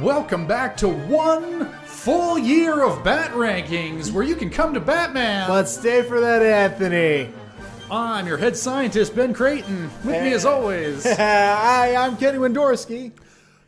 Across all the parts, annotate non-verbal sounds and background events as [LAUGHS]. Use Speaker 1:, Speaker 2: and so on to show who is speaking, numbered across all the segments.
Speaker 1: Welcome back to one full year of Bat Rankings, where you can come to Batman.
Speaker 2: Let's stay for that, Anthony.
Speaker 1: I'm your head scientist, Ben Creighton. With me, as eh. always, [LAUGHS]
Speaker 2: Hi, I'm Kenny Wendorski.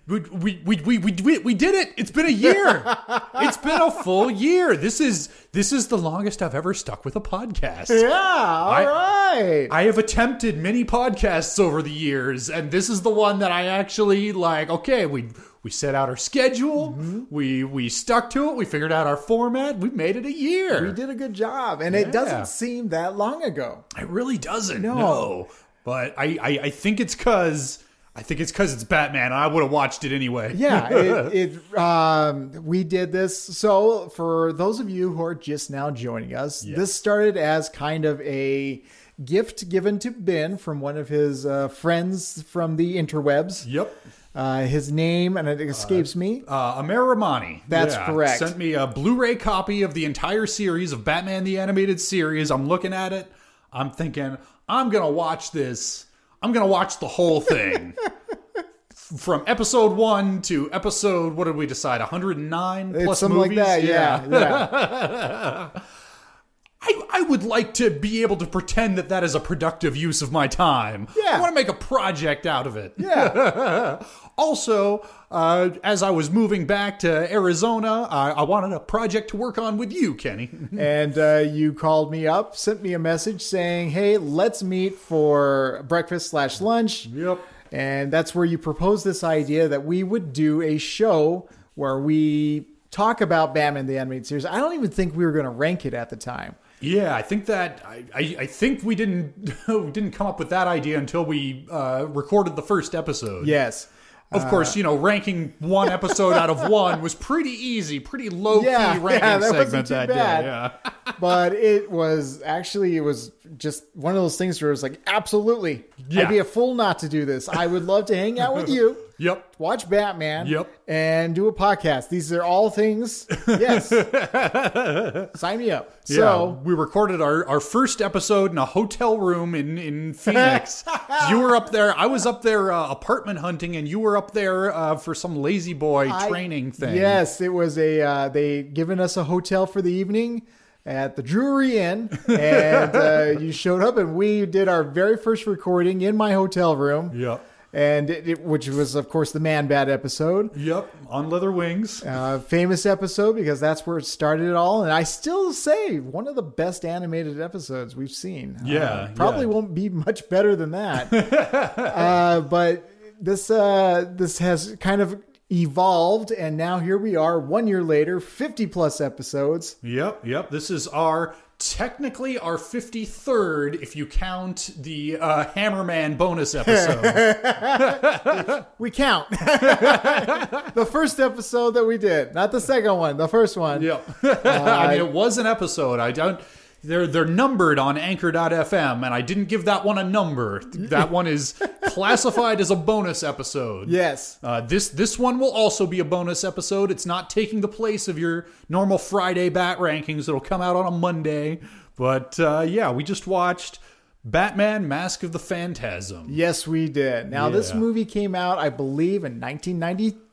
Speaker 1: we, we, we, we, we, we, we did it. It's been a year. [LAUGHS] it's been a full year. This is this is the longest I've ever stuck with a podcast.
Speaker 2: Yeah, all right.
Speaker 1: I have attempted many podcasts over the years, and this is the one that I actually like. Okay, we we set out our schedule,
Speaker 2: Mm-hmm.
Speaker 1: we we stuck to it, we figured out our format, we made it a year.
Speaker 2: we did a good job, and
Speaker 1: Yeah.
Speaker 2: it doesn't seem that long ago.
Speaker 1: It really doesn't. No,
Speaker 2: No.
Speaker 1: but I, I I think it's because I think it's because it's Batman. I would have watched it anyway.
Speaker 2: Yeah, [LAUGHS] it, it um, we did this. So, for those of you who are just now joining us, this started as kind of a gift given to Ben from one of his uh, friends from the interwebs.
Speaker 1: Yep.
Speaker 2: Uh, his name, and it escapes me.
Speaker 1: Uh, Amer Ramani.
Speaker 2: That's correct.
Speaker 1: Sent me a Blu-ray copy of the entire series of Batman the Animated Series. I'm looking at it. I'm thinking I'm gonna watch this. I'm gonna watch the whole thing. [LAUGHS] From episode one to episode, what did we decide? 109
Speaker 2: It's
Speaker 1: plus
Speaker 2: something
Speaker 1: movies.
Speaker 2: like that. Yeah, yeah. [LAUGHS] [LAUGHS]
Speaker 1: I, I would like to be able to pretend that that is a productive use of my time.
Speaker 2: Yeah.
Speaker 1: I want to make a project out of it.
Speaker 2: yeah. [LAUGHS]
Speaker 1: Also, uh, as I was moving back to Arizona, I, I wanted a project to work on with you, Kenny. [LAUGHS]
Speaker 2: and uh, you called me up, sent me a message saying, "Hey, let's meet for breakfast slash lunch."
Speaker 1: Yep.
Speaker 2: And that's where you proposed this idea that we would do a show where we talk about Batman the animated series. I don't even think we were going to rank it at the time.
Speaker 1: Yeah, I think that I, I, I think we didn't [LAUGHS] we didn't come up with that idea until we uh, recorded the first episode.
Speaker 2: Yes.
Speaker 1: Of course, you know, ranking one episode out of one was pretty easy, pretty low key
Speaker 2: Yeah,
Speaker 1: ranking
Speaker 2: yeah, that
Speaker 1: segment that
Speaker 2: bad.
Speaker 1: day. Yeah.
Speaker 2: but it was actually it was just one of those things where it was like absolutely
Speaker 1: Yeah.
Speaker 2: i'd be a fool not to do this i would love to hang out with you
Speaker 1: Yep.
Speaker 2: watch batman
Speaker 1: Yep.
Speaker 2: and do a podcast these are all things yes [LAUGHS] sign me up
Speaker 1: Yeah,
Speaker 2: so
Speaker 1: we recorded our, our first episode in a hotel room in, in Phoenix. [LAUGHS] you were up there. I was up there uh, apartment hunting, and you were up there uh, for some La-Z-Boy
Speaker 2: I-
Speaker 1: training thing.
Speaker 2: yes it was a uh, they given us a hotel for the evening at the Drury Inn, and uh, [LAUGHS] you showed up, and we did our very first recording in my hotel room.
Speaker 1: Yep.
Speaker 2: And it, it- which was of course the Man Bat episode.
Speaker 1: Yep. On leather wings.
Speaker 2: Uh, famous episode because that's where it started it all, and I still say one of the best animated episodes we've seen. Uh,
Speaker 1: Yeah,
Speaker 2: probably
Speaker 1: yeah.
Speaker 2: won't be much better than that. [LAUGHS] uh, but this uh, this has kind of evolved, and now here we are, one year later, fifty plus episodes.
Speaker 1: Yep. Yep. This is our technically our 53rd if you count the uh, Hammerman bonus episode. [LAUGHS]
Speaker 2: We count [LAUGHS] the first episode that we did, not the second one, the first one.
Speaker 1: Yep. [LAUGHS] I mean, it was an episode. I don't. They're they're numbered on Anchor.fm, and I didn't give that one a number. That one is classified as a bonus episode.
Speaker 2: Yes.
Speaker 1: Uh, this this one will also be a bonus episode. It's not taking the place of your normal Friday bat rankings that'll come out on a Monday. But uh, yeah, we just watched Batman: Mask of the Phantasm.
Speaker 2: Yes, we did. Now, this movie came out, I believe, in 1993.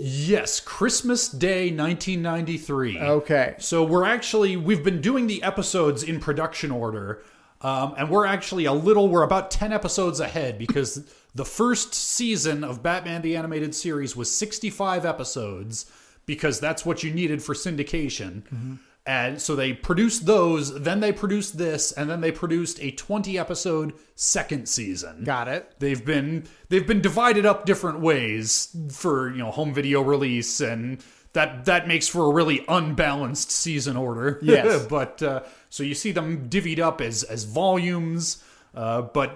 Speaker 1: Yes, Christmas Day, 1993.
Speaker 2: Okay.
Speaker 1: So we're actually we've been doing the episodes in production order, um, and we're actually a little we're about ten episodes ahead because the first season of Batman the Animated Series was sixty five episodes because that's what you needed for syndication. And so they produced those, then they produced this, and then they produced a 20 episode second season
Speaker 2: Got it.
Speaker 1: they've been they've been divided up different ways for you know home video release and that that makes for a really unbalanced season order [LAUGHS]
Speaker 2: Yes.
Speaker 1: but uh, so you see them divvied up as as volumes uh, but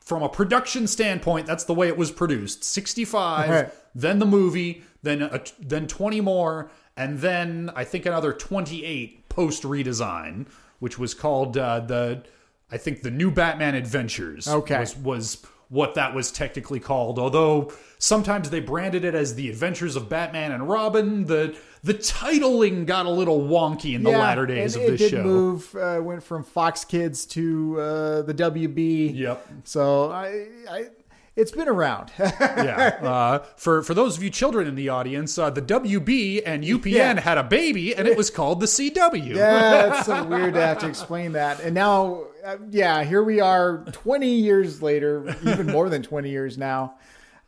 Speaker 1: from a production standpoint that's the way it was produced 65
Speaker 2: Okay.
Speaker 1: then the movie then a, then 20 more and then i think another 28 post redesign which was called uh, the i think the new batman adventures
Speaker 2: Okay.
Speaker 1: was, was what that was technically called although sometimes they branded it as the adventures of batman and robin the the titling got a little wonky in the latter days of
Speaker 2: it
Speaker 1: this
Speaker 2: did
Speaker 1: show
Speaker 2: move, uh, went from Fox Kids to uh, the WB.
Speaker 1: Yep.
Speaker 2: So I, I, It's been around. [LAUGHS]
Speaker 1: yeah. Uh, for for those of you children in the audience, uh, the WB and UPN
Speaker 2: Yeah.
Speaker 1: had a baby, and it was called the CW. [LAUGHS]
Speaker 2: yeah, it's so weird to have to explain that. And now, uh, yeah, here we are 20 years later, even more than 20 years now.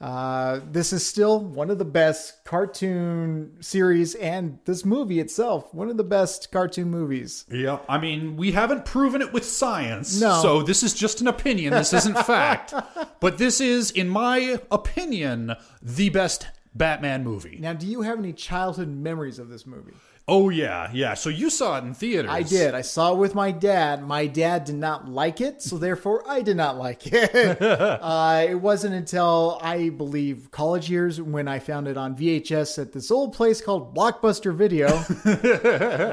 Speaker 2: Uh, this is still one of the best cartoon series, and this movie itself, one of the best cartoon movies.
Speaker 1: Yep. I mean, we haven't proven it with science.
Speaker 2: No.
Speaker 1: So this is just an opinion. This isn't [LAUGHS] fact. But this is, in my opinion, the best Batman movie.
Speaker 2: Now, do you have any childhood memories of this movie?
Speaker 1: Oh yeah, yeah. So you saw it in theaters.
Speaker 2: I did. I saw it with my dad. My dad did not like it, so therefore I did not like it. [LAUGHS] uh, it wasn't until I believe college years when I found it on VHS at this old place called Blockbuster Video. [LAUGHS]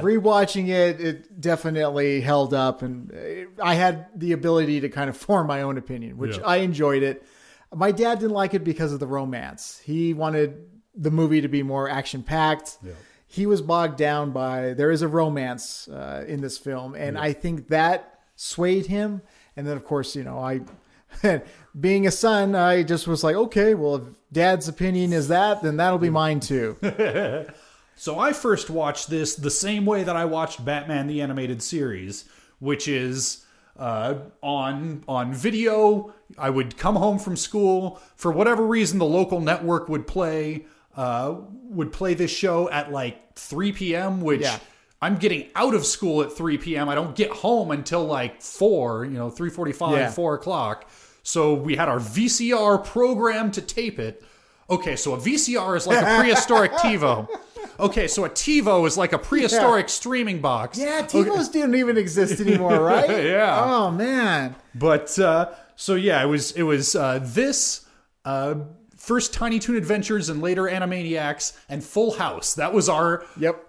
Speaker 2: Rewatching it, it definitely held up, and uh, I had the ability to kind of form my own opinion, which
Speaker 1: Yeah.
Speaker 2: I enjoyed it. My dad didn't like it because of the romance. He wanted the movie to be more action packed he was bogged down by there is a romance uh, in this film, and I think that swayed him. And then, of course, you know, I, [LAUGHS] being a son, I just was like, okay, well, if Dad's opinion is that, then that'll be mine too. [LAUGHS]
Speaker 1: So I first watched this the same way that I watched Batman the animated series, which is uh, on on video. I would come home from school for whatever reason the local network would play uh, would play this show at like 3 p.m. Which
Speaker 2: Yeah.
Speaker 1: I'm getting out of school at 3 p.m. I don't get home until like four, you know, 3:45,
Speaker 2: Yeah.
Speaker 1: four o'clock. So we had our VCR program to tape it. Okay, so a VCR is like a prehistoric [LAUGHS] TiVo. Okay, so a TiVo is like a prehistoric streaming box.
Speaker 2: yeah, TiVos didn't even exist anymore, [LAUGHS] right?
Speaker 1: Yeah.
Speaker 2: Oh man.
Speaker 1: But uh, so yeah, it was it was uh, this uh, first Tiny Toon Adventures and later Animaniacs and Full House. That was our
Speaker 2: Yep.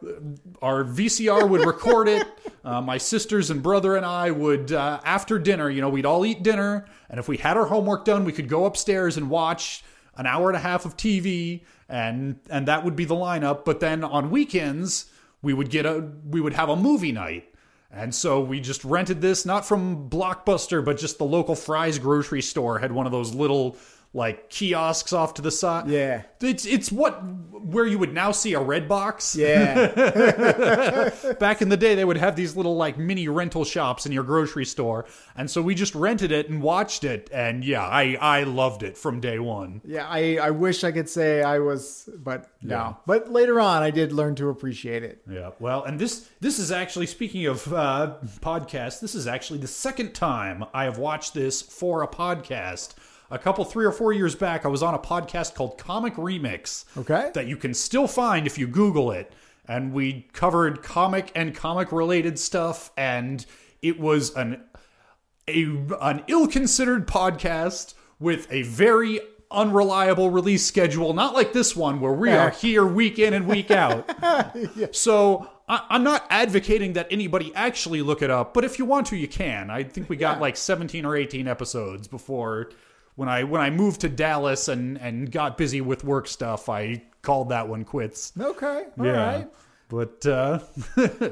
Speaker 1: our VCR would record it. [LAUGHS] Uh, my sisters and brother and I would, uh, after dinner, you know, we'd all eat dinner, and if we had our homework done, we could go upstairs and watch an hour and a half of TV, and and that would be the lineup. But then on weekends, we would get a we would have a movie night. And so we just rented this, not from Blockbuster, but just the local Fry's grocery store had one of those little like kiosks off to the side.
Speaker 2: Yeah.
Speaker 1: It's it's what where you would now see a Redbox.
Speaker 2: Yeah. [LAUGHS]
Speaker 1: Back in the day, they would have these little like mini rental shops in your grocery store, and so we just rented it and watched it, and yeah, I I loved it from day one.
Speaker 2: yeah. I, I wish I could say I was, but no.
Speaker 1: Yeah.
Speaker 2: But later on, I did learn to appreciate it.
Speaker 1: Yeah, well, and this this is actually speaking of uh, podcasts. This is actually the second time I have watched this for a podcast. A couple, three or four years back, I was on a podcast called Comic Remix.
Speaker 2: Okay.
Speaker 1: That you can still find if you Google it. And we covered comic and comic related stuff, and it was an a an ill-considered podcast with a very unreliable release schedule not like this one where we are here week in and week out [LAUGHS] so I, i'm not advocating that anybody actually look it up but if you want to you can i think we got
Speaker 2: Yeah.
Speaker 1: like 17 or 18 episodes before when i when i moved to dallas and and got busy with work stuff i called that one quits
Speaker 2: Okay. all right.
Speaker 1: but uh [LAUGHS]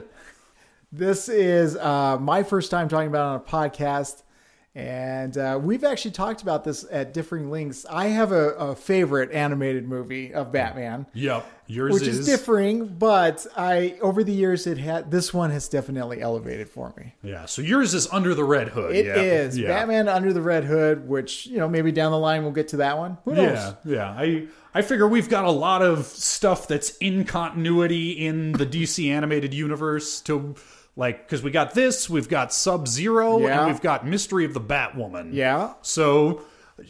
Speaker 2: This is uh, my first time talking about it on a podcast, and uh, we've actually talked about this at differing lengths. I have a, a favorite animated movie of Batman,
Speaker 1: yep yours
Speaker 2: which is, differing, but I over the years it had this one has definitely elevated for me.
Speaker 1: yeah so yours is under the red hood
Speaker 2: It is
Speaker 1: yeah. yeah.
Speaker 2: Batman Under the Red Hood, which you know maybe down the line we'll get to that one. Who knows?
Speaker 1: Yeah, yeah. I I figure we've got a lot of stuff that's in continuity in the DC [LAUGHS] animated universe to like because we got this, we've got Sub Zero,
Speaker 2: Yeah.
Speaker 1: and we've got Mystery of the Batwoman.
Speaker 2: Yeah.
Speaker 1: So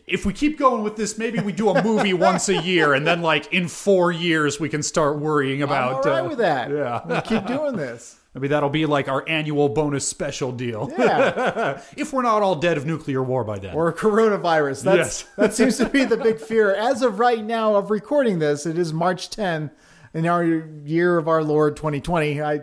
Speaker 1: if we keep going with this, maybe we do a movie [LAUGHS] once a year, and then like in four years we can start worrying
Speaker 2: I'm
Speaker 1: about.
Speaker 2: all right
Speaker 1: uh,
Speaker 2: with that.
Speaker 1: yeah.
Speaker 2: we'll keep doing this. [LAUGHS]
Speaker 1: Maybe that'll be like our annual bonus special deal.
Speaker 2: Yeah. [LAUGHS]
Speaker 1: if we're not all dead of nuclear war by then.
Speaker 2: or coronavirus. That's,
Speaker 1: Yes.
Speaker 2: that seems to be the big fear. As of right now, of recording this, it is March 10 in our year of our Lord 2020. I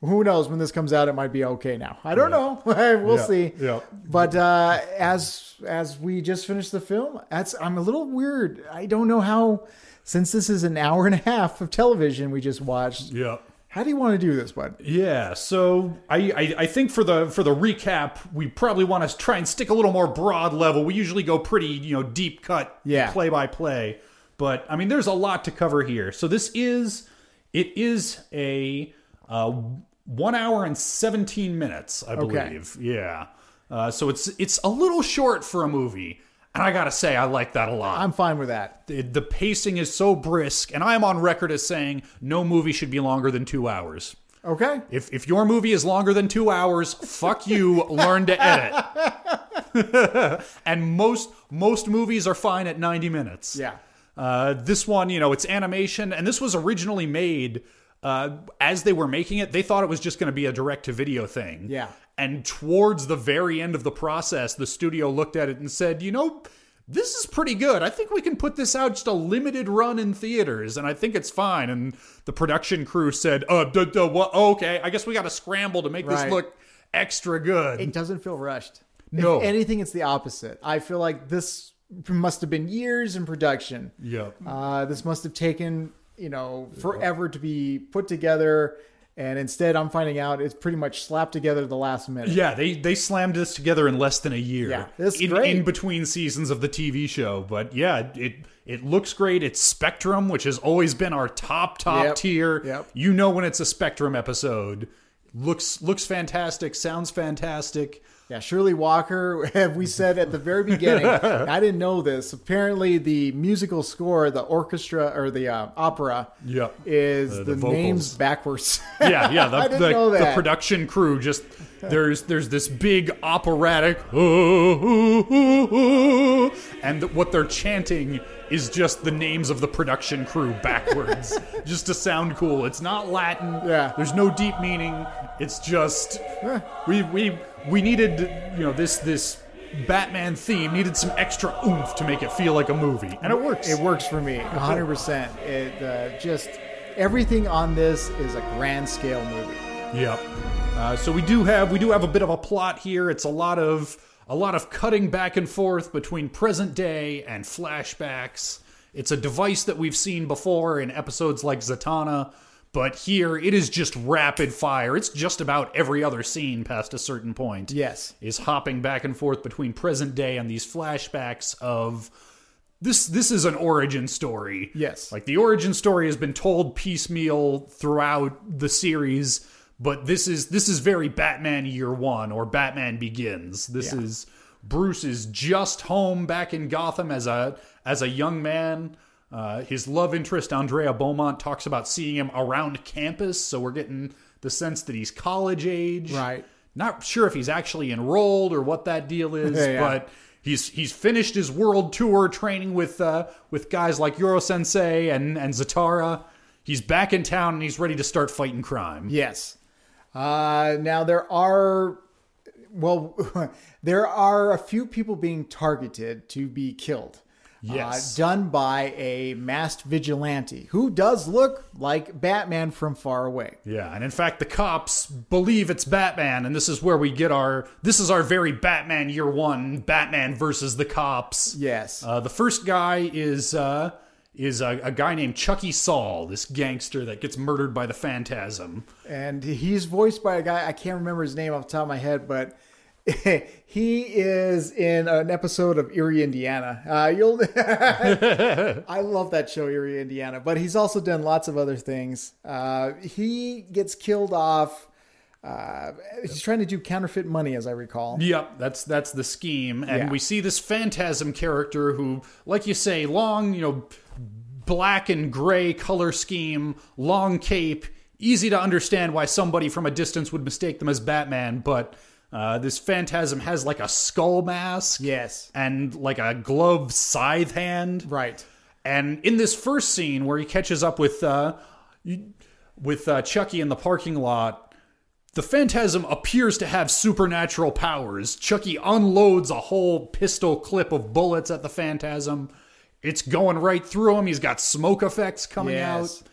Speaker 2: who knows when this comes out? It might be okay now. I don't know. [LAUGHS] we'll
Speaker 1: Yeah.
Speaker 2: see.
Speaker 1: Yeah.
Speaker 2: But uh, as as we just finished the film, that's I'm a little weird. I don't know how since this is an hour and a half of television we just watched.
Speaker 1: yeah.
Speaker 2: How do you want to do this, bud?
Speaker 1: Yeah, so I, I I think for the for the recap, we probably want to try and stick a little more broad level. We usually go pretty you know deep cut,
Speaker 2: Yeah.
Speaker 1: play by play. But I mean, there's a lot to cover here. So this is it is a uh, one hour and seventeen minutes, I
Speaker 2: Okay.
Speaker 1: believe. Yeah. Uh, so it's it's a little short for a movie, and I gotta say I like that a lot
Speaker 2: I'm fine with that.
Speaker 1: the, the pacing is so brisk, and I am on record as saying no movie should be longer than two hours.
Speaker 2: Okay.
Speaker 1: If if your movie is longer than two hours, fuck you. [LAUGHS] Learn to edit. [LAUGHS] and most most movies are fine at ninety minutes.
Speaker 2: Yeah.
Speaker 1: Uh, this one, you know, it's animation, and this was originally made uh, as they were making it. They thought it was just going to be a direct to video thing.
Speaker 2: Yeah.
Speaker 1: And towards the very end of the process, the studio looked at it and said, you know, this is pretty good. I think we can put this out just a limited run in theaters, and I think it's fine. And the production crew said, uh, duh, duh, what? okay, I guess we got to scramble to make
Speaker 2: Right.
Speaker 1: this look extra good.
Speaker 2: It doesn't feel rushed.
Speaker 1: No.
Speaker 2: If anything, it's the opposite. I feel like this must have been years in production.
Speaker 1: Yeah.
Speaker 2: Uh, this must have taken, you know, forever to be put together. And instead, I'm finding out it's pretty much slapped together the last minute.
Speaker 1: Yeah, they they slammed this together in less than a year.
Speaker 2: Yeah, that's
Speaker 1: in,
Speaker 2: great.
Speaker 1: in between seasons of the TV show. But yeah, it it looks great. It's Spectrum, which has always been our top top
Speaker 2: Yep,
Speaker 1: tier.
Speaker 2: yep.
Speaker 1: You know when it's a Spectrum episode. Looks looks fantastic. Sounds fantastic.
Speaker 2: Yeah, Shirley Walker, [LAUGHS] have we said at the very beginning, [LAUGHS] I didn't know this. Apparently, the musical score, the orchestra or the uh, opera, is
Speaker 1: Uh,
Speaker 2: the,
Speaker 1: the
Speaker 2: names backwards. [LAUGHS]
Speaker 1: Yeah, yeah. The,
Speaker 2: I didn't
Speaker 1: the,
Speaker 2: know
Speaker 1: the production crew just there's there's this big operatic and what they're chanting is just the names of the production crew backwards [LAUGHS] just to sound cool. It's not Latin.
Speaker 2: Yeah.
Speaker 1: There's no deep meaning. It's just we we we needed you know this this Batman theme needed some extra oomph to make it feel like a movie, and it works.
Speaker 2: It works for me, 100%. It uh, just everything on this is a grand scale movie.
Speaker 1: Yep. Uh, so we do have we do have a bit of a plot here. It's a lot of a lot of cutting back and forth between present day and flashbacks. It's a device that we've seen before in episodes like Zatanna, but here it is just rapid fire. It's just about every other scene past a certain point.
Speaker 2: Yes.
Speaker 1: Is hopping back and forth between present day and these flashbacks of this this is an origin story.
Speaker 2: Yes.
Speaker 1: Like the origin story has been told piecemeal throughout the series, but this is this is very Batman Year 1 or Batman Begins. This
Speaker 2: Yeah.
Speaker 1: is Bruce is just home back in Gotham as a as a young man. Uh, his love interest Andrea Beaumont talks about seeing him around campus, so we're getting the sense that he's college age.
Speaker 2: Right.
Speaker 1: Not sure if he's actually enrolled or what that deal [LAUGHS] is,
Speaker 2: Yeah,
Speaker 1: but he's he's finished his world tour training with uh, with guys like Yoru Sensei and and Zatara. He's back in town and he's ready to start fighting crime.
Speaker 2: Yes. Uh, now there are, well, [LAUGHS] there are a few people being targeted to be killed.
Speaker 1: Yes.
Speaker 2: Uh, done by a masked vigilante who does look like Batman from far away.
Speaker 1: Yeah, and in fact, the cops believe it's Batman, and this is where we get our. This is our very Batman Year One, Batman versus the cops.
Speaker 2: Yes.
Speaker 1: Uh, the first guy is uh, is a, a guy named Chucky Sol, this gangster that gets murdered by the Phantasm.
Speaker 2: and he's voiced by a guy I can't remember his name off the top of my head, but [LAUGHS] he is in an episode of Erie, Indiana. Uh, you'll, [LAUGHS] I love that show, Erie, Indiana. But he's also done lots of other things. Uh, he gets killed off. Uh, he's trying to do counterfeit money, as I recall.
Speaker 1: Yep, that's that's the scheme, and
Speaker 2: Yeah.
Speaker 1: we see this phantasm character who, like you say, long, you know, black and gray color scheme, long cape, easy to understand why somebody from a distance would mistake them as Batman, but uh, this phantasm has like a skull mask,
Speaker 2: Yes.
Speaker 1: and like a glove scythe hand,
Speaker 2: Right.
Speaker 1: and in this first scene where he catches up with uh, with uh, Chucky in the parking lot, the Phantasm appears to have supernatural powers. Chucky unloads a whole pistol clip of bullets at the Phantasm. It's going right through him. He's got smoke effects coming
Speaker 2: Yes.
Speaker 1: out.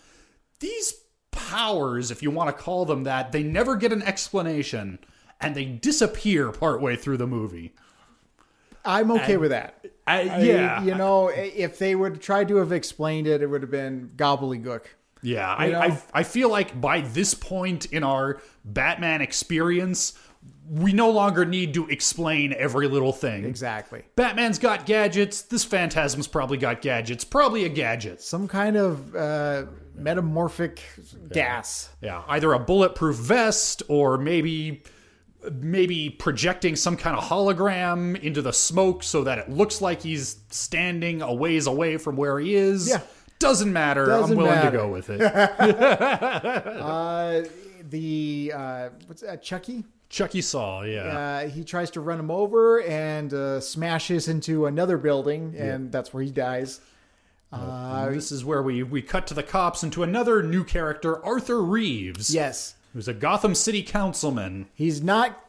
Speaker 1: These powers, if you want to call them that, they never get an explanation and they disappear partway through the movie.
Speaker 2: I'm okay with that.
Speaker 1: I,
Speaker 2: I-
Speaker 1: yeah.
Speaker 2: you know, if they would try to have explained it, it would have been gobbledygook.
Speaker 1: Yeah, I,
Speaker 2: know?
Speaker 1: I I feel like by this point in our Batman experience, we no longer need to explain every little thing.
Speaker 2: Exactly.
Speaker 1: Batman's got gadgets. This Phantasm's probably got gadgets. Probably a gadget.
Speaker 2: Some kind of uh, metamorphic gas.
Speaker 1: Yeah, either a bulletproof vest or maybe maybe projecting some kind of hologram into the smoke so that it looks like he's standing a ways away from where he is.
Speaker 2: Yeah.
Speaker 1: Doesn't matter.
Speaker 2: Doesn't
Speaker 1: I'm willing
Speaker 2: matter.
Speaker 1: to go with it. [LAUGHS]
Speaker 2: Uh, the uh, what's that? Chucky.
Speaker 1: Chucky Sol, yeah.
Speaker 2: Uh, he tries to run him over and uh, smashes into another building, and that's where he dies. Uh,
Speaker 1: this is where we, we cut to the cops and to another new character, Arthur Reeves,
Speaker 2: yes,
Speaker 1: who's a Gotham City councilman.
Speaker 2: he's not.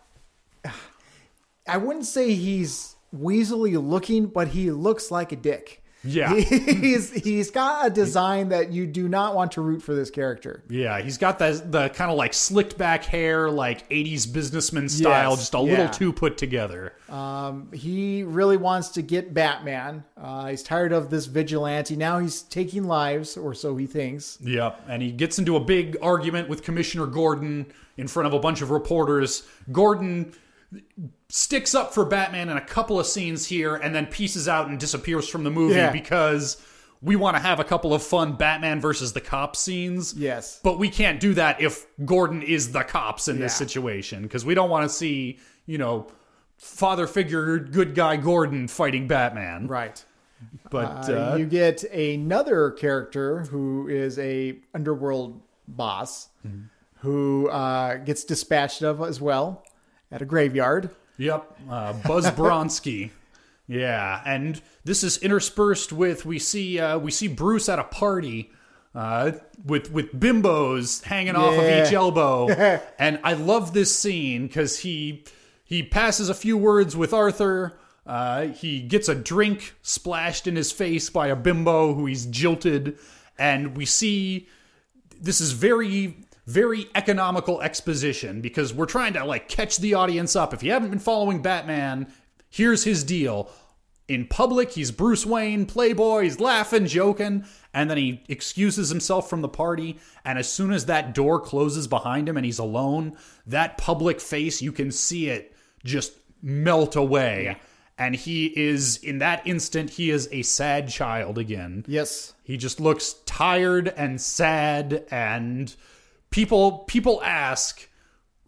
Speaker 2: I wouldn't say he's weaselly looking, but he looks like a dick.
Speaker 1: Yeah.
Speaker 2: he's he's got a design that you do not want to root for this character.
Speaker 1: Yeah, he's got the the kind of like slicked back hair, like '80s businessman style,
Speaker 2: Yes,
Speaker 1: just a little too put together.
Speaker 2: Um, he really wants to get Batman. Uh, he's tired of this vigilante. Now he's taking lives, or so he thinks.
Speaker 1: Yep, and he gets into a big argument with Commissioner Gordon in front of a bunch of reporters. Gordon sticks up for Batman in a couple of scenes here and then pieces out and disappears from the movie
Speaker 2: Yeah.
Speaker 1: because we want to have a couple of fun Batman versus the cops scenes.
Speaker 2: Yes.
Speaker 1: But we can't do that if Gordon is the cops in this situation because we don't want to see, you know, father figure good guy Gordon fighting Batman.
Speaker 2: Right.
Speaker 1: But
Speaker 2: Uh,
Speaker 1: uh,
Speaker 2: you get another character who is a underworld boss who uh, gets dispatched of as well at a graveyard.
Speaker 1: Yep, uh, Buzz [LAUGHS] Bronski. Yeah, and this is interspersed with we see uh, we see Bruce at a party uh, with with bimbos hanging off of each elbow, [LAUGHS] and I love this scene because he he passes a few words with Arthur. Uh, he gets a drink splashed in his face by a bimbo who he's jilted, and we see this is very very economical exposition because we're trying to like catch the audience up. If you haven't been following batman here's his deal. In public he's bruce wayne playboy he's laughing joking and then he excuses himself from the party and as soon as that door closes behind him and he's alone that public face you can see it just melt away. And he is in that instant he is a sad child again.
Speaker 2: Yes.
Speaker 1: he just looks tired and sad and people people ask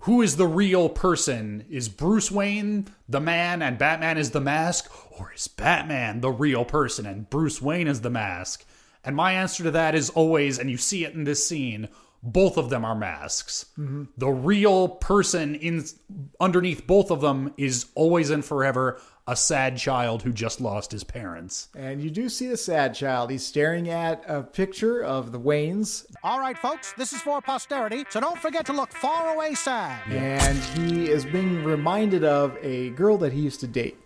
Speaker 1: who is the real person? Is Bruce Wayne the man and Batman is the mask or is Batman the real person and Bruce Wayne is the mask? And my answer to that is always and you see it in this scene both of them are masks. Mm-hmm. The real person in underneath both of them is always and forever a sad child who just lost his parents.
Speaker 2: And you do see the sad child. He's staring at a picture of the Waynes,
Speaker 3: All right, folks, this is for posterity, so don't forget to look far away sad.
Speaker 2: and he is being reminded of a girl that he used to date,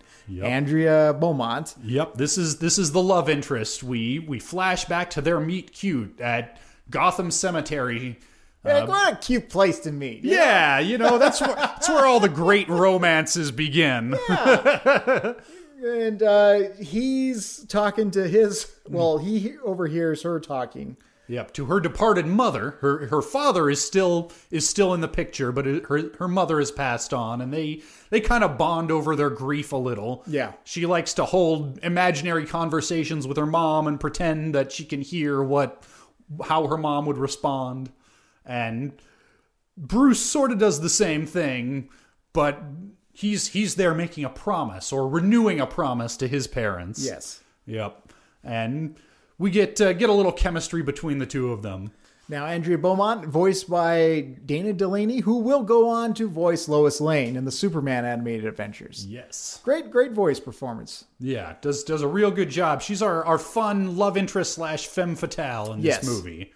Speaker 2: Andrea Beaumont.
Speaker 1: Yep, this is this is the love interest. We we flash back to their meet cute at Gotham Cemetery.
Speaker 2: Like, what a cute place to meet.
Speaker 1: Yeah, you know that's where [LAUGHS] that's where all the great romances begin. Yeah. [LAUGHS]
Speaker 2: And uh, he's talking to his, well, he overhears her talking.
Speaker 1: Yep, to her departed mother. Her her father is still is still in the picture, but it, her her mother has passed on, and they they kind of bond over their grief a little.
Speaker 2: Yeah.
Speaker 1: she likes to hold imaginary conversations with her mom and pretend that she can hear what how her mom would respond, and Bruce sort of does the same thing, but he's he's there making a promise or renewing a promise to his parents.
Speaker 2: Yes.
Speaker 1: Yep. And we get uh, get a little chemistry between the two of them.
Speaker 2: Now, Andrea Beaumont, voiced by Dana Delany, who will go on to voice Lois Lane in the Superman animated adventures.
Speaker 1: Yes.
Speaker 2: Great, great voice performance.
Speaker 1: Yeah, does does a real good job. She's our, our fun love interest slash femme fatale in this
Speaker 2: Yes.
Speaker 1: movie.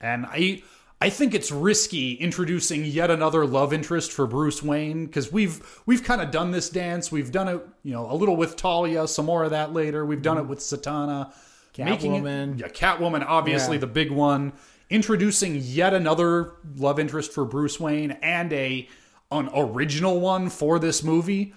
Speaker 1: And I I think it's risky introducing yet another love interest for Bruce Wayne because we've we've kind of done this dance. We've done it, you know, a little with Talia, some more of that later. We've done it mm-hmm. with Zatanna,
Speaker 2: Catwoman.
Speaker 1: yeah, Catwoman, obviously
Speaker 2: Yeah.
Speaker 1: the big one. Introducing yet another love interest for Bruce Wayne and a an original one for this movie.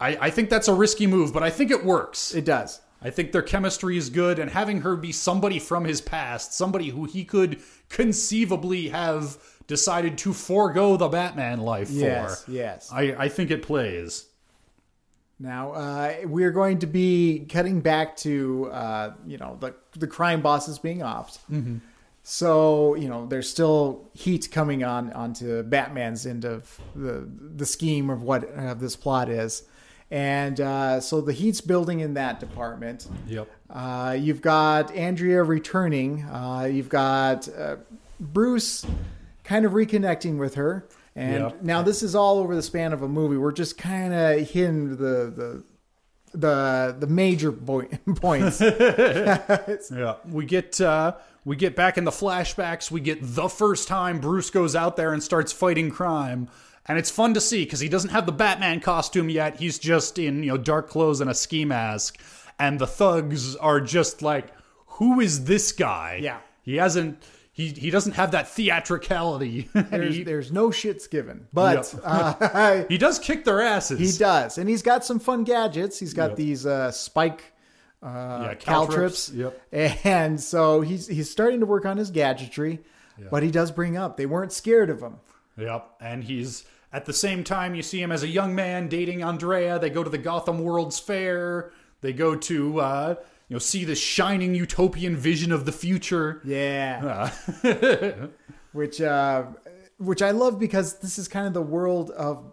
Speaker 1: I, I think that's a risky move, but I think it works.
Speaker 2: It does.
Speaker 1: I think their chemistry is good, and having her be somebody from his past, somebody who he could conceivably have decided to forego the Batman life
Speaker 2: Yes,
Speaker 1: for.
Speaker 2: yes.
Speaker 1: I, I think it plays.
Speaker 2: Now uh, we're going to be cutting back to uh, you know the the crime bosses being offed.
Speaker 1: Mm-hmm.
Speaker 2: So you know there's still heat coming on onto Batman's end of the the scheme of what uh, this plot is, and uh, so the heat's building in that department.
Speaker 1: Yep.
Speaker 2: Uh, you've got Andrea returning. Uh, you've got uh, Bruce kind of reconnecting with her. And
Speaker 1: Yep.
Speaker 2: now this is all over the span of a movie. We're just kind of hitting the the the the major [LAUGHS] points. [LAUGHS]
Speaker 1: Yeah, we get uh, we get back in the flashbacks. We get the first time Bruce goes out there and starts fighting crime, and it's fun to see because he doesn't have the Batman costume yet. He's just in you know dark clothes and a ski mask, and the thugs are just like, "Who is this guy?"
Speaker 2: Yeah.
Speaker 1: he hasn't. He, he doesn't have that theatricality. [LAUGHS]
Speaker 2: There's
Speaker 1: he,
Speaker 2: there's no shits given, but
Speaker 1: Yep.
Speaker 2: uh, [LAUGHS]
Speaker 1: he does kick their asses.
Speaker 2: he does, and he's got some fun gadgets. He's got
Speaker 1: Yep.
Speaker 2: these uh, spike
Speaker 1: yeah,
Speaker 2: caltrops.
Speaker 1: Yep.
Speaker 2: And so he's he's starting to work on his gadgetry, but he does bring up they weren't scared of him.
Speaker 1: Yep. And he's at the same time you see him as a young man dating Andrea. They go to the Gotham World's Fair. They go to uh, you know see this shining utopian vision of the future.
Speaker 2: Yeah. [LAUGHS] which uh which I love because this is kind of the world of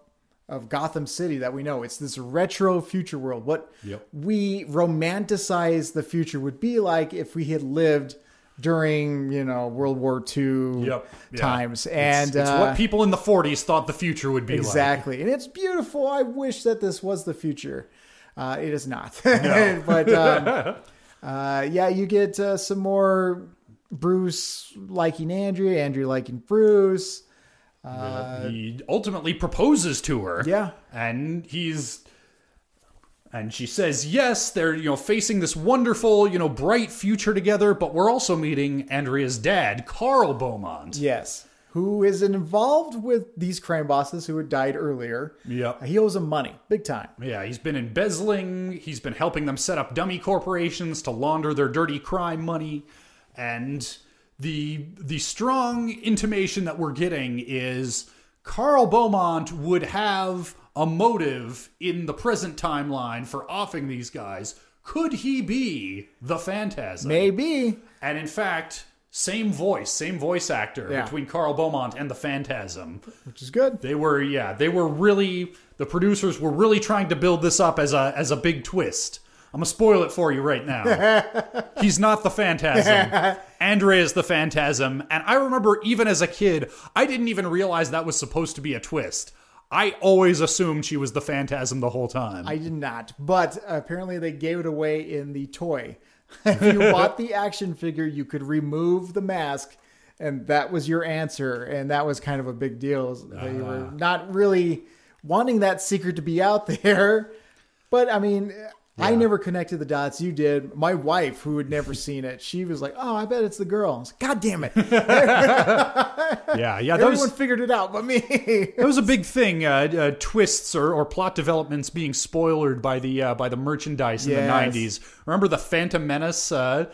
Speaker 2: of Gotham City that we know. It's this retro future world. What
Speaker 1: Yep.
Speaker 2: we romanticize the future would be like if we had lived during, you know, World War II
Speaker 1: Yep. Yeah.
Speaker 2: times.
Speaker 1: It's-
Speaker 2: And
Speaker 1: it's,
Speaker 2: uh,
Speaker 1: what people in the 40s thought the future would be like.
Speaker 2: Exactly. And it's beautiful. I wish that this was the future. Uh, it is not. [LAUGHS] but um, [LAUGHS] uh, yeah, you get uh, some more Bruce liking Andrea, Andrea liking Bruce.
Speaker 1: he ultimately proposes to her.
Speaker 2: Yeah.
Speaker 1: And he's and she says yes, they're you know facing this wonderful, you know, bright future together, but we're also meeting Andrea's dad, Carl Beaumont.
Speaker 2: Yes. Who is involved with these crime bosses who had died earlier.
Speaker 1: Yep.
Speaker 2: He owes them money, big time.
Speaker 1: Yeah, he's been embezzling, he's been helping them set up dummy corporations to launder their dirty crime money, and the the strong intimation that we're getting is Carl Beaumont would have a motive in the present timeline for offing these guys. Could he be the Phantasm?
Speaker 2: Maybe.
Speaker 1: And in fact, same voice, same voice actor
Speaker 2: Yeah.
Speaker 1: between Carl Beaumont and the Phantasm.
Speaker 2: Which is good.
Speaker 1: They were yeah, they were really the producers were really trying to build this up as a as a big twist. I'm gonna spoil it for you right now. [LAUGHS] He's not the phantasm. [LAUGHS] Andre is the phantasm, and I remember even as a kid, I didn't even realize that was supposed to be a twist. I always assumed she was the phantasm the whole time.
Speaker 2: I did not, but apparently they gave it away in the toy. [LAUGHS] if you bought the action figure, you could remove the mask, and that was your answer. And that was kind of a big deal. They were ah. not really wanting that secret to be out there. But I mean, I never connected the dots. You did. My wife, who had never seen it, she was like, "Oh, I bet it's the girl." I was like, God damn it! [LAUGHS]
Speaker 1: yeah, yeah,
Speaker 2: Everyone
Speaker 1: was
Speaker 2: figured it out, but me. [LAUGHS]
Speaker 1: that was a big thing. Uh, uh, twists or, or plot developments being spoiled by the uh, by the merchandise in
Speaker 2: Yes.
Speaker 1: the '90s. Remember the Phantom Menace, uh,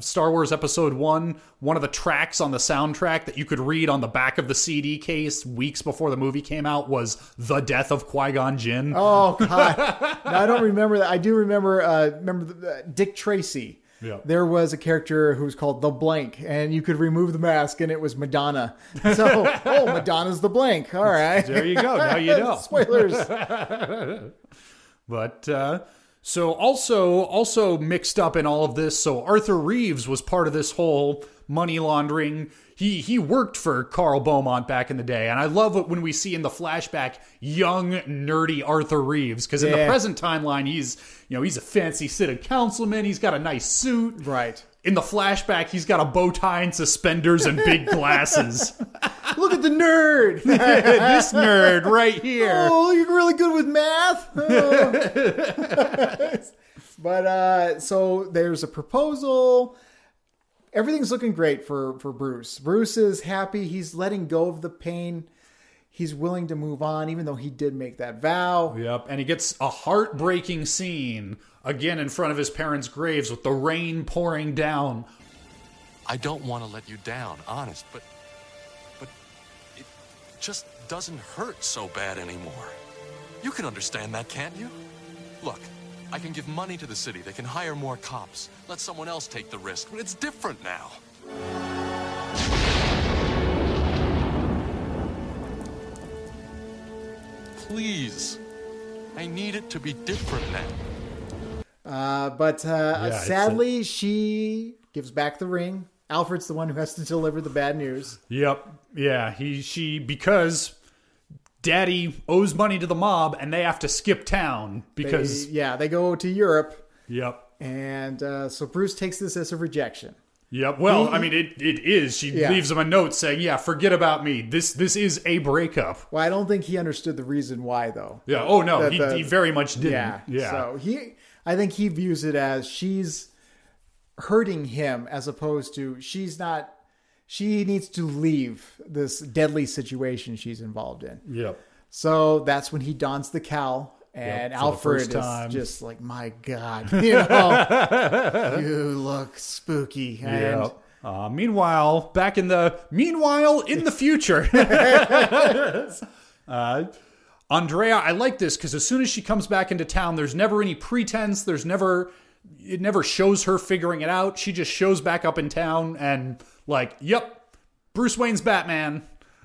Speaker 1: Star Wars Episode One? One of the tracks on the soundtrack that you could read on the back of the CD case weeks before the movie came out was "The Death of Qui Gon Jinn."
Speaker 2: Oh God! no, I don't remember that. I do remember. Uh, remember the, uh, Dick Tracy.
Speaker 1: Yeah.
Speaker 2: There was a character who was called the Blank, and you could remove the mask, and it was Madonna. [LAUGHS] So, oh, Madonna's the Blank. All right.
Speaker 1: There you go. Now you [LAUGHS] know.
Speaker 2: Spoilers. [LAUGHS]
Speaker 1: But uh, so also also mixed up in all of this. So Arthur Reeves was part of this whole money laundering. He he worked for Carl Beaumont back in the day, and I love it when we see in the flashback young nerdy Arthur Reeves because in the present timeline he's you know he's a fancy city councilman. He's got a nice suit.
Speaker 2: right.
Speaker 1: In the flashback, he's got a bow tie and suspenders and big glasses. [LAUGHS]
Speaker 2: Look at nerd. [LAUGHS]
Speaker 1: this nerd right here.
Speaker 2: oh, you're really good with math. Oh. [LAUGHS] but uh, so there's a proposal. Everything's looking great for for Bruce. Bruce is happy. He's letting go of the pain. he's willing to move on, even though he did make that vow.
Speaker 1: Yep, and he gets a heartbreaking scene again in front of his parents' graves with the rain pouring down.
Speaker 4: I don't want to let you down, honest, but but it just doesn't hurt so bad anymore. You can understand that, can't you? Look, I can give money to the city. They can hire more cops. Let someone else take the risk. But it's different now. Please. I need it to be different now.
Speaker 2: Uh, but uh,
Speaker 1: it's
Speaker 2: sadly, she gives back the ring. Alfred's the one who has to deliver the bad news.
Speaker 1: Yep. Yeah, he she because daddy owes money to the mob and they have to skip town
Speaker 2: They-
Speaker 1: because
Speaker 2: yeah, they go to Europe,
Speaker 1: yep.
Speaker 2: and uh, so Bruce takes this as a rejection.
Speaker 1: Yep. Well,
Speaker 2: He-
Speaker 1: I mean it it is. She
Speaker 2: Yeah.
Speaker 1: leaves him a note saying, "Yeah, forget about me. This this is a breakup."
Speaker 2: Well, I don't think he understood the reason why, though.
Speaker 1: Yeah. Oh no,
Speaker 2: That
Speaker 1: he,
Speaker 2: the-
Speaker 1: he very much didn't.
Speaker 2: Yeah.
Speaker 1: Yeah.
Speaker 2: So he, I think he views it as she's hurting him as opposed to she's not. She needs to leave this deadly situation she's involved in.
Speaker 1: Yep.
Speaker 2: So that's when he dons the cowl, and
Speaker 1: Yep,
Speaker 2: Alfred is just like, "My God, [LAUGHS] you know, [LAUGHS] you look spooky." And
Speaker 1: Yep. Uh, meanwhile, back in the meanwhile in the future, [LAUGHS] uh, Andrea, I like this because as soon as she comes back into town, there's never any pretense. There's never it never shows her figuring it out. She just shows back up in town and like, yep, Bruce Wayne's Batman.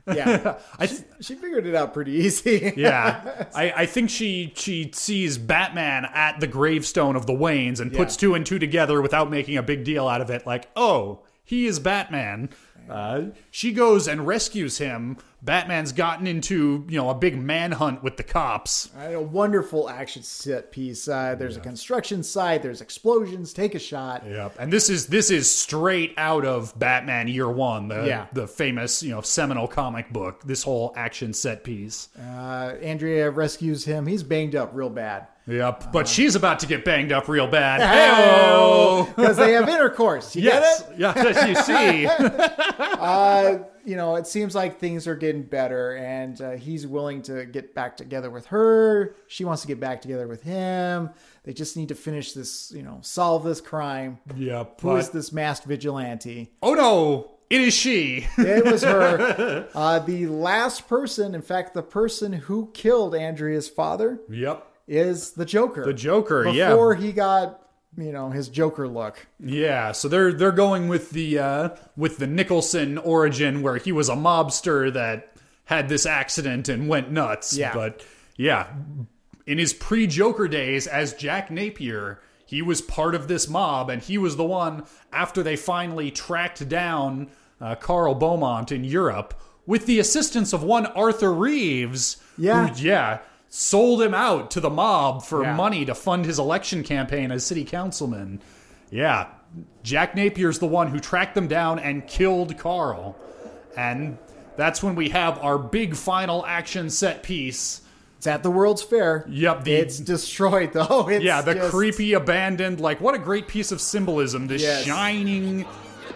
Speaker 2: yeah, [LAUGHS]
Speaker 1: I th-
Speaker 2: she figured it out pretty easy. [LAUGHS]
Speaker 1: yeah, I, I think she she sees Batman at the gravestone of the Waynes and puts
Speaker 2: Yeah.
Speaker 1: two and two together without making a big deal out of it. Like, oh, he is Batman. Uh, she goes and rescues him. Batman's gotten into you know a big manhunt with the cops.
Speaker 2: A wonderful action set piece. Uh, there's a construction site. There's explosions. Take a shot.
Speaker 1: Yep, and this is this is straight out of Batman Year One, the
Speaker 2: Yeah.
Speaker 1: the famous you know seminal comic book. This whole action set piece.
Speaker 2: Uh, Andrea rescues him. He's banged up real bad
Speaker 1: Yep, but she's about to get banged up real bad.
Speaker 2: Because they have intercourse. You
Speaker 1: Yes,
Speaker 2: get it?
Speaker 1: yeah, [LAUGHS] you see. [LAUGHS]
Speaker 2: Uh, you know, it seems like things are getting better, and uh, he's willing to get back together with her. She wants to get back together with him. They just need to finish this. You know, solve this crime.
Speaker 1: Yep.
Speaker 2: Who is this masked vigilante?
Speaker 1: oh no, it is she.
Speaker 2: It was her. [LAUGHS] uh, the last person, in fact, the person who killed Andrea's father
Speaker 1: yep.
Speaker 2: is the Joker.
Speaker 1: The Joker, yeah.
Speaker 2: Before he got, you know, his Joker look.
Speaker 1: Yeah, so they're they're going with the uh with the Nicholson origin where he was a mobster that had this accident and went nuts.
Speaker 2: Yeah.
Speaker 1: But yeah, in his pre-Joker days as Jack Napier, he was part of this mob and he was the one after they finally tracked down uh, Carl Beaumont in Europe with the assistance of one Arthur Reeves.
Speaker 2: Yeah.
Speaker 1: Who, yeah. Sold him out to the mob for
Speaker 2: Yeah.
Speaker 1: money to fund his election campaign as city councilman. Yeah, Jack Napier's the one who tracked them down and killed Carl. And that's when we have our big final action set piece.
Speaker 2: It's at the World's Fair.
Speaker 1: Yep, the-
Speaker 2: it's destroyed though. [LAUGHS] It's
Speaker 1: yeah, the
Speaker 2: just-
Speaker 1: creepy, abandoned, like, what a great piece of symbolism. This
Speaker 2: Yes.
Speaker 1: shining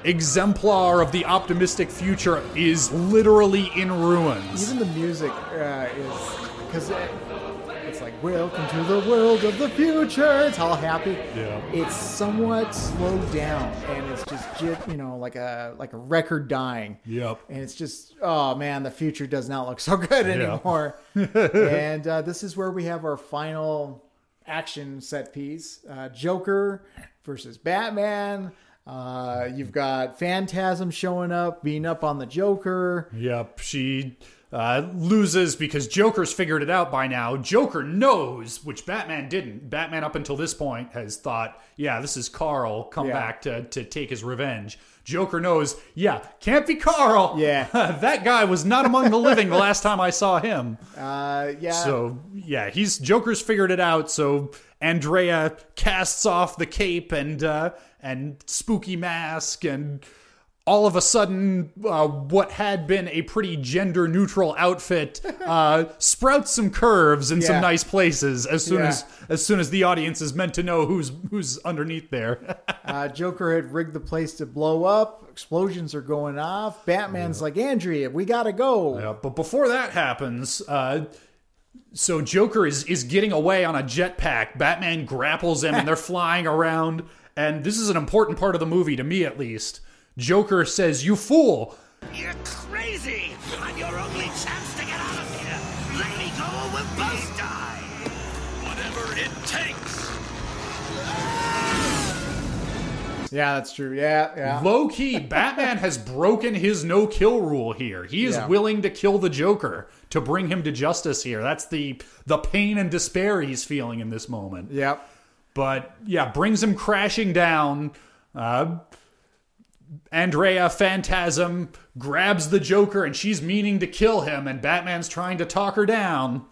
Speaker 1: exemplar of the optimistic future is literally in ruins.
Speaker 2: Even the music uh, is because it, it's like "Welcome to the world of the future." It's all happy.
Speaker 1: Yeah.
Speaker 2: It's somewhat slowed down, and it's just ju- you know like a like a record dying.
Speaker 1: Yep.
Speaker 2: And it's just oh man, the future does not look so good anymore. Yeah. [LAUGHS] and uh, this is where we have our final action set piece: uh, Joker versus Batman. Uh, you've got Phantasm showing up, being up on the Joker.
Speaker 1: Yep, she uh, loses because Joker's figured it out by now. Joker knows, which Batman didn't. Batman, up until this point, has thought, yeah, this is Carl, come
Speaker 2: Yeah.
Speaker 1: back to, to take his revenge. Joker knows, yeah, can't be Carl.
Speaker 2: Yeah. [LAUGHS]
Speaker 1: that guy was not among the living the last time I saw him. [LAUGHS]
Speaker 2: Uh, yeah.
Speaker 1: So, yeah, he's Joker's figured it out. So Andrea casts off the cape and uh, and spooky mask and all of a sudden, uh, what had been a pretty gender neutral outfit uh, [LAUGHS] sprouts some curves in
Speaker 2: Yeah.
Speaker 1: some nice places as soon
Speaker 2: Yeah.
Speaker 1: as as soon as the audience is meant to know who's who's underneath there. [LAUGHS]
Speaker 2: Uh, Joker had rigged the place to blow up. Explosions are going off. Batman's like, Andrea, we gotta go.
Speaker 1: Yeah, but before that happens, uh, so Joker is is getting away on a jetpack. Batman grapples him, and they're [LAUGHS] flying around. And this is an important part of the movie, to me at least. Joker says, "You fool!
Speaker 5: You're crazy! I'm your only chance to get out of here! Let me go or we'll both die!
Speaker 4: Whatever it takes.
Speaker 2: Yeah, that's true. Yeah, yeah.
Speaker 1: Low key, Batman has broken his no kill rule here. He is
Speaker 2: Yeah.
Speaker 1: willing to kill the Joker to bring him to justice here. That's the the pain and despair he's feeling in this moment.
Speaker 2: Yep.
Speaker 1: But yeah, brings him crashing down. Uh, Andrea Phantasm grabs the Joker and she's meaning to kill him, and Batman's trying to talk her down.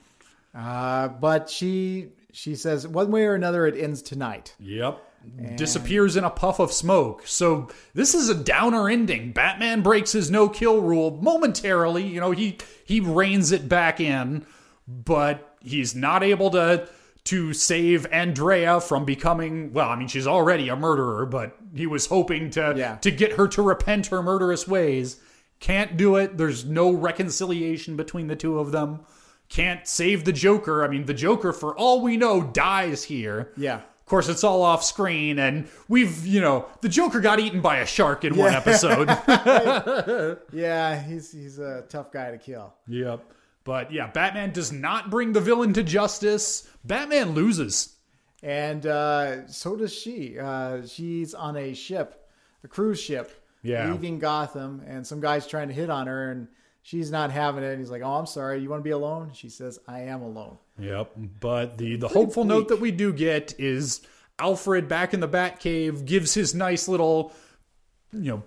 Speaker 2: Uh, but she she says one way or another it ends tonight.
Speaker 1: Yep. Disappears in a puff of smoke. So this is a downer ending. Batman breaks his no kill rule momentarily. You know, he he reins it back in, but he's not able to to save Andrea from becoming well, I mean she's already a murderer, but he was hoping to
Speaker 2: Yeah.
Speaker 1: to get her to repent her murderous ways. Can't do it. There's no reconciliation between the two of them. Can't save the Joker. I mean, the Joker, for all we know, dies here.
Speaker 2: Yeah.
Speaker 1: Of course, it's all off screen, and we've, you know, the Joker got eaten by a shark in one episode. [LAUGHS]
Speaker 2: Yeah, he's he's a tough guy to kill.
Speaker 1: yep. But yeah, Batman does not bring the villain to justice. Batman loses.
Speaker 2: And uh, so does she. Uh, she's on a ship, a cruise ship,
Speaker 1: Yeah.
Speaker 2: leaving Gotham, and some guy's trying to hit on her, and she's not having it. And he's like, "Oh, I'm sorry. You want to be alone?" She says, "I am alone."
Speaker 1: Yep. But the the hopeful note that we do get is Alfred back in the Batcave gives his nice little, you know,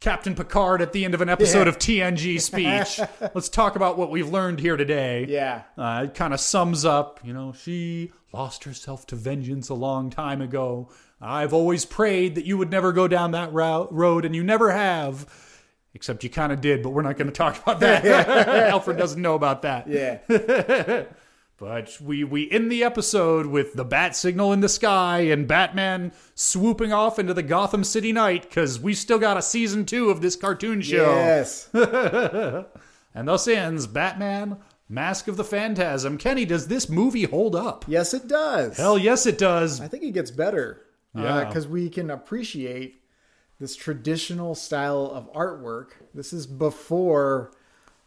Speaker 1: Captain Picard at the end of an episode
Speaker 2: Yeah.
Speaker 1: of TNG [LAUGHS] speech. Let's talk about what we've learned here today.
Speaker 2: Yeah.
Speaker 1: Uh, it kind of sums up, you know, she lost herself to vengeance a long time ago. I've always prayed that you would never go down that route, road, and you never have. Except you kind of did, but we're not going to talk about that. [LAUGHS] Alfred doesn't know about that.
Speaker 2: Yeah. [LAUGHS]
Speaker 1: But we we end the episode with the bat signal in the sky and Batman swooping off into the Gotham City night because we still got a season two of this cartoon show.
Speaker 2: yes. [LAUGHS]
Speaker 1: And thus ends Batman Mask of the Phantasm. Kenny, does this movie hold up?
Speaker 2: yes, it does.
Speaker 1: Hell yes, it does.
Speaker 2: I think it gets better uh,
Speaker 1: Yeah.
Speaker 2: because we can appreciate this traditional style of artwork. This is before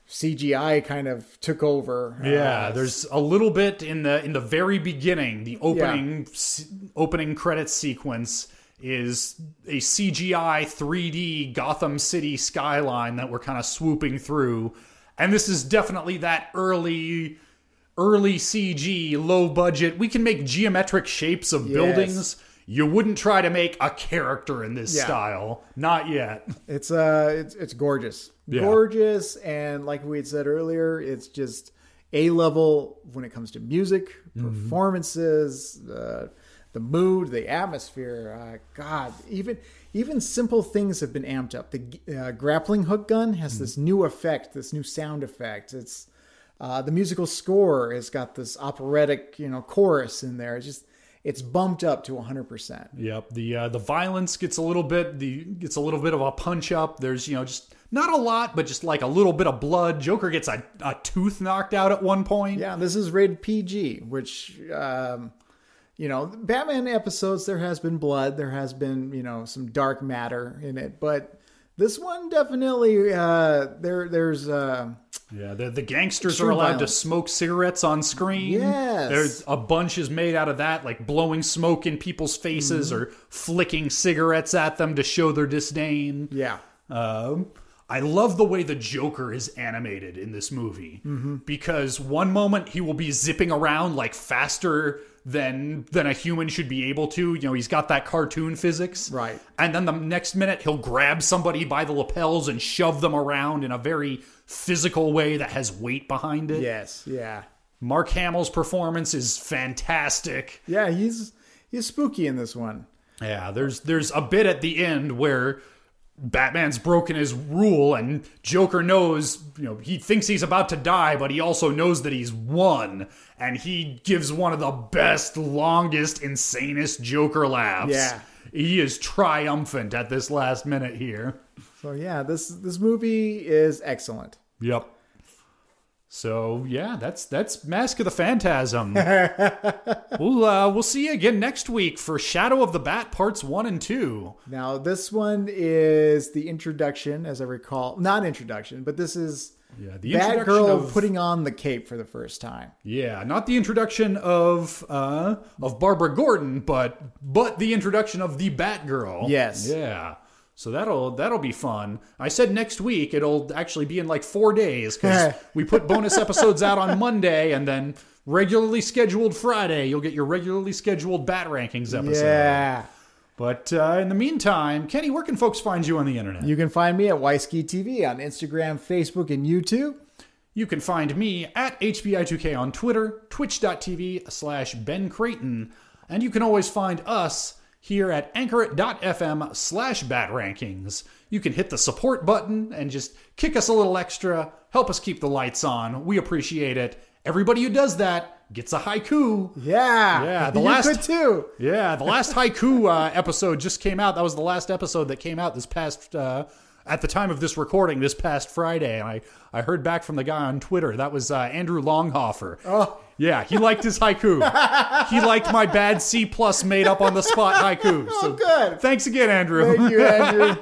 Speaker 2: CGI kind of took over.
Speaker 1: Yeah,
Speaker 2: Uh,
Speaker 1: there's a little bit in the in the very beginning, the opening s opening credit sequence is a CGI 3D Gotham City skyline that we're kind of swooping through. And this is definitely that early early CG, low budget. We can make geometric shapes of buildings. You wouldn't try to make a character in this
Speaker 2: Yeah.
Speaker 1: style. Not yet.
Speaker 2: It's uh, it's it's gorgeous,
Speaker 1: Yeah.
Speaker 2: gorgeous, and like we had said earlier, it's just a level when it comes to music,
Speaker 1: Mm-hmm.
Speaker 2: performances, uh, the mood, the atmosphere. Uh, God, even even simple things have been amped up. The uh, grappling hook gun has this
Speaker 1: Mm-hmm.
Speaker 2: new effect, this new sound effect. It's uh, the musical score has got this operatic, you know, chorus in there. It's just it's bumped up to 100%.
Speaker 1: Yep. The uh, the violence gets a little bit the gets a little bit of a punch up. There's you know just not a lot, but just like a little bit of blood. Joker gets a, a tooth knocked out at one point.
Speaker 2: Yeah, this is rated PG, which um, you know, Batman episodes there has been blood, there has been you know some dark matter in it, but this one definitely uh, there there's uh,
Speaker 1: Yeah. The the gangsters are allowed to smoke cigarettes on screen.
Speaker 2: Yes.
Speaker 1: There's a bunch is made out of that, like blowing smoke in people's faces
Speaker 2: Mm-hmm.
Speaker 1: or flicking cigarettes at them to show their disdain.
Speaker 2: yeah
Speaker 1: Um, I love the way the Joker is animated in this movie
Speaker 2: Mm-hmm.
Speaker 1: because one moment he will be zipping around like faster than than a human should be able to. You know, he's got that cartoon physics,
Speaker 2: Right.
Speaker 1: And then the next minute he'll grab somebody by the lapels and shove them around in a very physical way that has weight behind it.
Speaker 2: yes yeah
Speaker 1: Mark Hamill's performance is fantastic.
Speaker 2: yeah he's he's spooky in this one.
Speaker 1: Yeah, there's there's a bit at the end where Batman's broken his rule, and Joker knows, you know, he thinks he's about to die, but he also knows that he's won. And he gives one of the best, longest, insanest Joker laughs.
Speaker 2: Yeah.
Speaker 1: He is triumphant at this last minute here.
Speaker 2: So yeah, this this movie is excellent.
Speaker 1: Yep. So yeah, that's that's Mask of the Phantasm. [LAUGHS] we'll uh, we'll see you again next week for Shadow of the Bat parts one and two.
Speaker 2: Now this one is the introduction, as I recall, not introduction, but this is
Speaker 1: Yeah, the introduction
Speaker 2: Batgirl
Speaker 1: of
Speaker 2: putting on the cape for the first time.
Speaker 1: yeah, not the introduction of uh, of Barbara Gordon, but but the introduction of the Batgirl.
Speaker 2: Yes.
Speaker 1: Yeah. So that'll that'll be fun. I said next week it'll actually be in like four days because [LAUGHS] we put bonus episodes out on Monday and then regularly scheduled Friday. You'll get your regularly scheduled Bat Rankings episode.
Speaker 2: Yeah.
Speaker 1: But uh, in the meantime, Kenny, where can folks find you on the internet?
Speaker 2: You can find me at Wisky TV on Instagram, Facebook, and YouTube.
Speaker 1: You can find me at HBI2K on Twitter, twitch.tv slash Ben Creighton, and you can always find us here at anchor.fm slash bat rankings. You can hit the support button and just kick us a little extra, help us keep the lights on. We appreciate it. Everybody who does that gets a haiku.
Speaker 2: Yeah.
Speaker 1: Yeah, the
Speaker 2: you
Speaker 1: last-
Speaker 2: could too.
Speaker 1: Yeah, the last haiku uh, episode just came out. That was the last episode that came out this past uh, at the time of this recording this past Friday, and I I heard back from the guy on Twitter. That was uh, Andrew Longhofer. Oh, yeah, he liked his haiku. he liked my bad C plus made up on the spot haiku. [LAUGHS] So
Speaker 2: good.
Speaker 1: Thanks again, Andrew.
Speaker 2: Thank you, Andrew. [LAUGHS]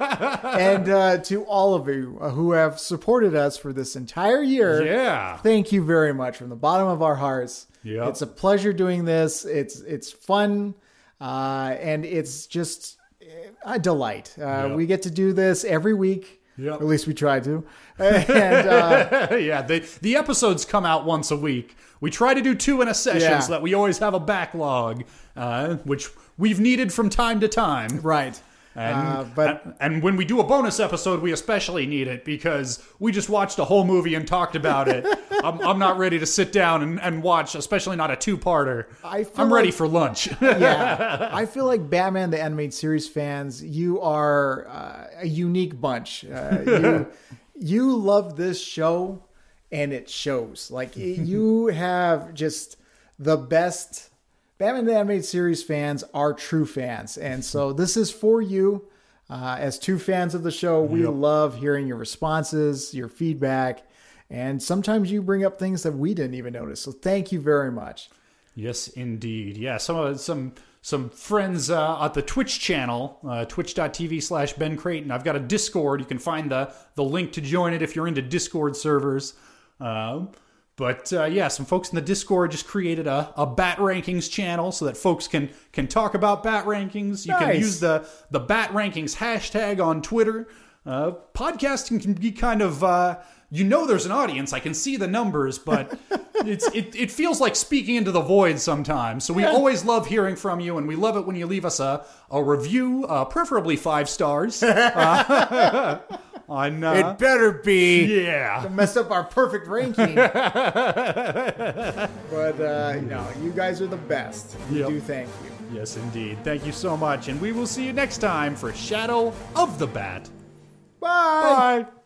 Speaker 2: and uh, to all of you uh, who have supported us for this entire year.
Speaker 1: Yeah.
Speaker 2: Thank you very much from the bottom of our hearts.
Speaker 1: Yep.
Speaker 2: It's a pleasure doing this. It's it's fun, uh, and it's just a delight. Uh,
Speaker 1: Yep.
Speaker 2: We get to do this every week.
Speaker 1: Yep.
Speaker 2: At least we try to. [LAUGHS] And uh, [LAUGHS]
Speaker 1: yeah, the the episodes come out once a week. We try to do two in a session
Speaker 2: Yeah.
Speaker 1: so that we always have a backlog, uh, which we've needed from time to time.
Speaker 2: right.
Speaker 1: And,
Speaker 2: Uh, but-
Speaker 1: and, and when we do a bonus episode, we especially need it because we just watched a whole movie and talked about it. [LAUGHS] I'm, I'm not ready to sit down and, and watch, especially not a two-parter.
Speaker 2: I feel
Speaker 1: I'm ready for lunch. [LAUGHS]
Speaker 2: yeah, [LAUGHS] I feel like Batman the animated series fans, you are uh, a unique bunch. Uh, you you love this show, and it shows. Like you have just the best. Batman the animated series fans are true fans, and so [LAUGHS] this is for you. Uh, as two fans of the show, we love hearing your responses, your feedback, and sometimes you bring up things that we didn't even notice. So thank you very much.
Speaker 1: Yes, indeed. Yeah, some uh, some some friends uh, at the Twitch channel, uh, twitch.tv slash Ben Creighton. I've got a Discord. You can find the the link to join it if you're into Discord servers. Um, but uh, yeah, some folks in the Discord just created a, a Bat Rankings channel so that folks can can talk about Bat Rankings. You can use the the Bat Rankings hashtag on Twitter. Uh, podcasting can be kind of uh, you know there's an audience. I can see the numbers, but [LAUGHS] it's it, it feels like speaking into the void sometimes. So we always love hearing from you, and we love it when you leave us a a review, uh, preferably five stars. [LAUGHS] [LAUGHS] On uh,
Speaker 2: It better be.
Speaker 1: yeah.
Speaker 2: to mess up our perfect ranking. [LAUGHS] but uh, no, you guys are the best. We
Speaker 1: Yep.
Speaker 2: do thank you.
Speaker 1: Yes, indeed. Thank you so much, and we will see you next time for Shadow of the Bat.
Speaker 2: Bye.
Speaker 1: Bye.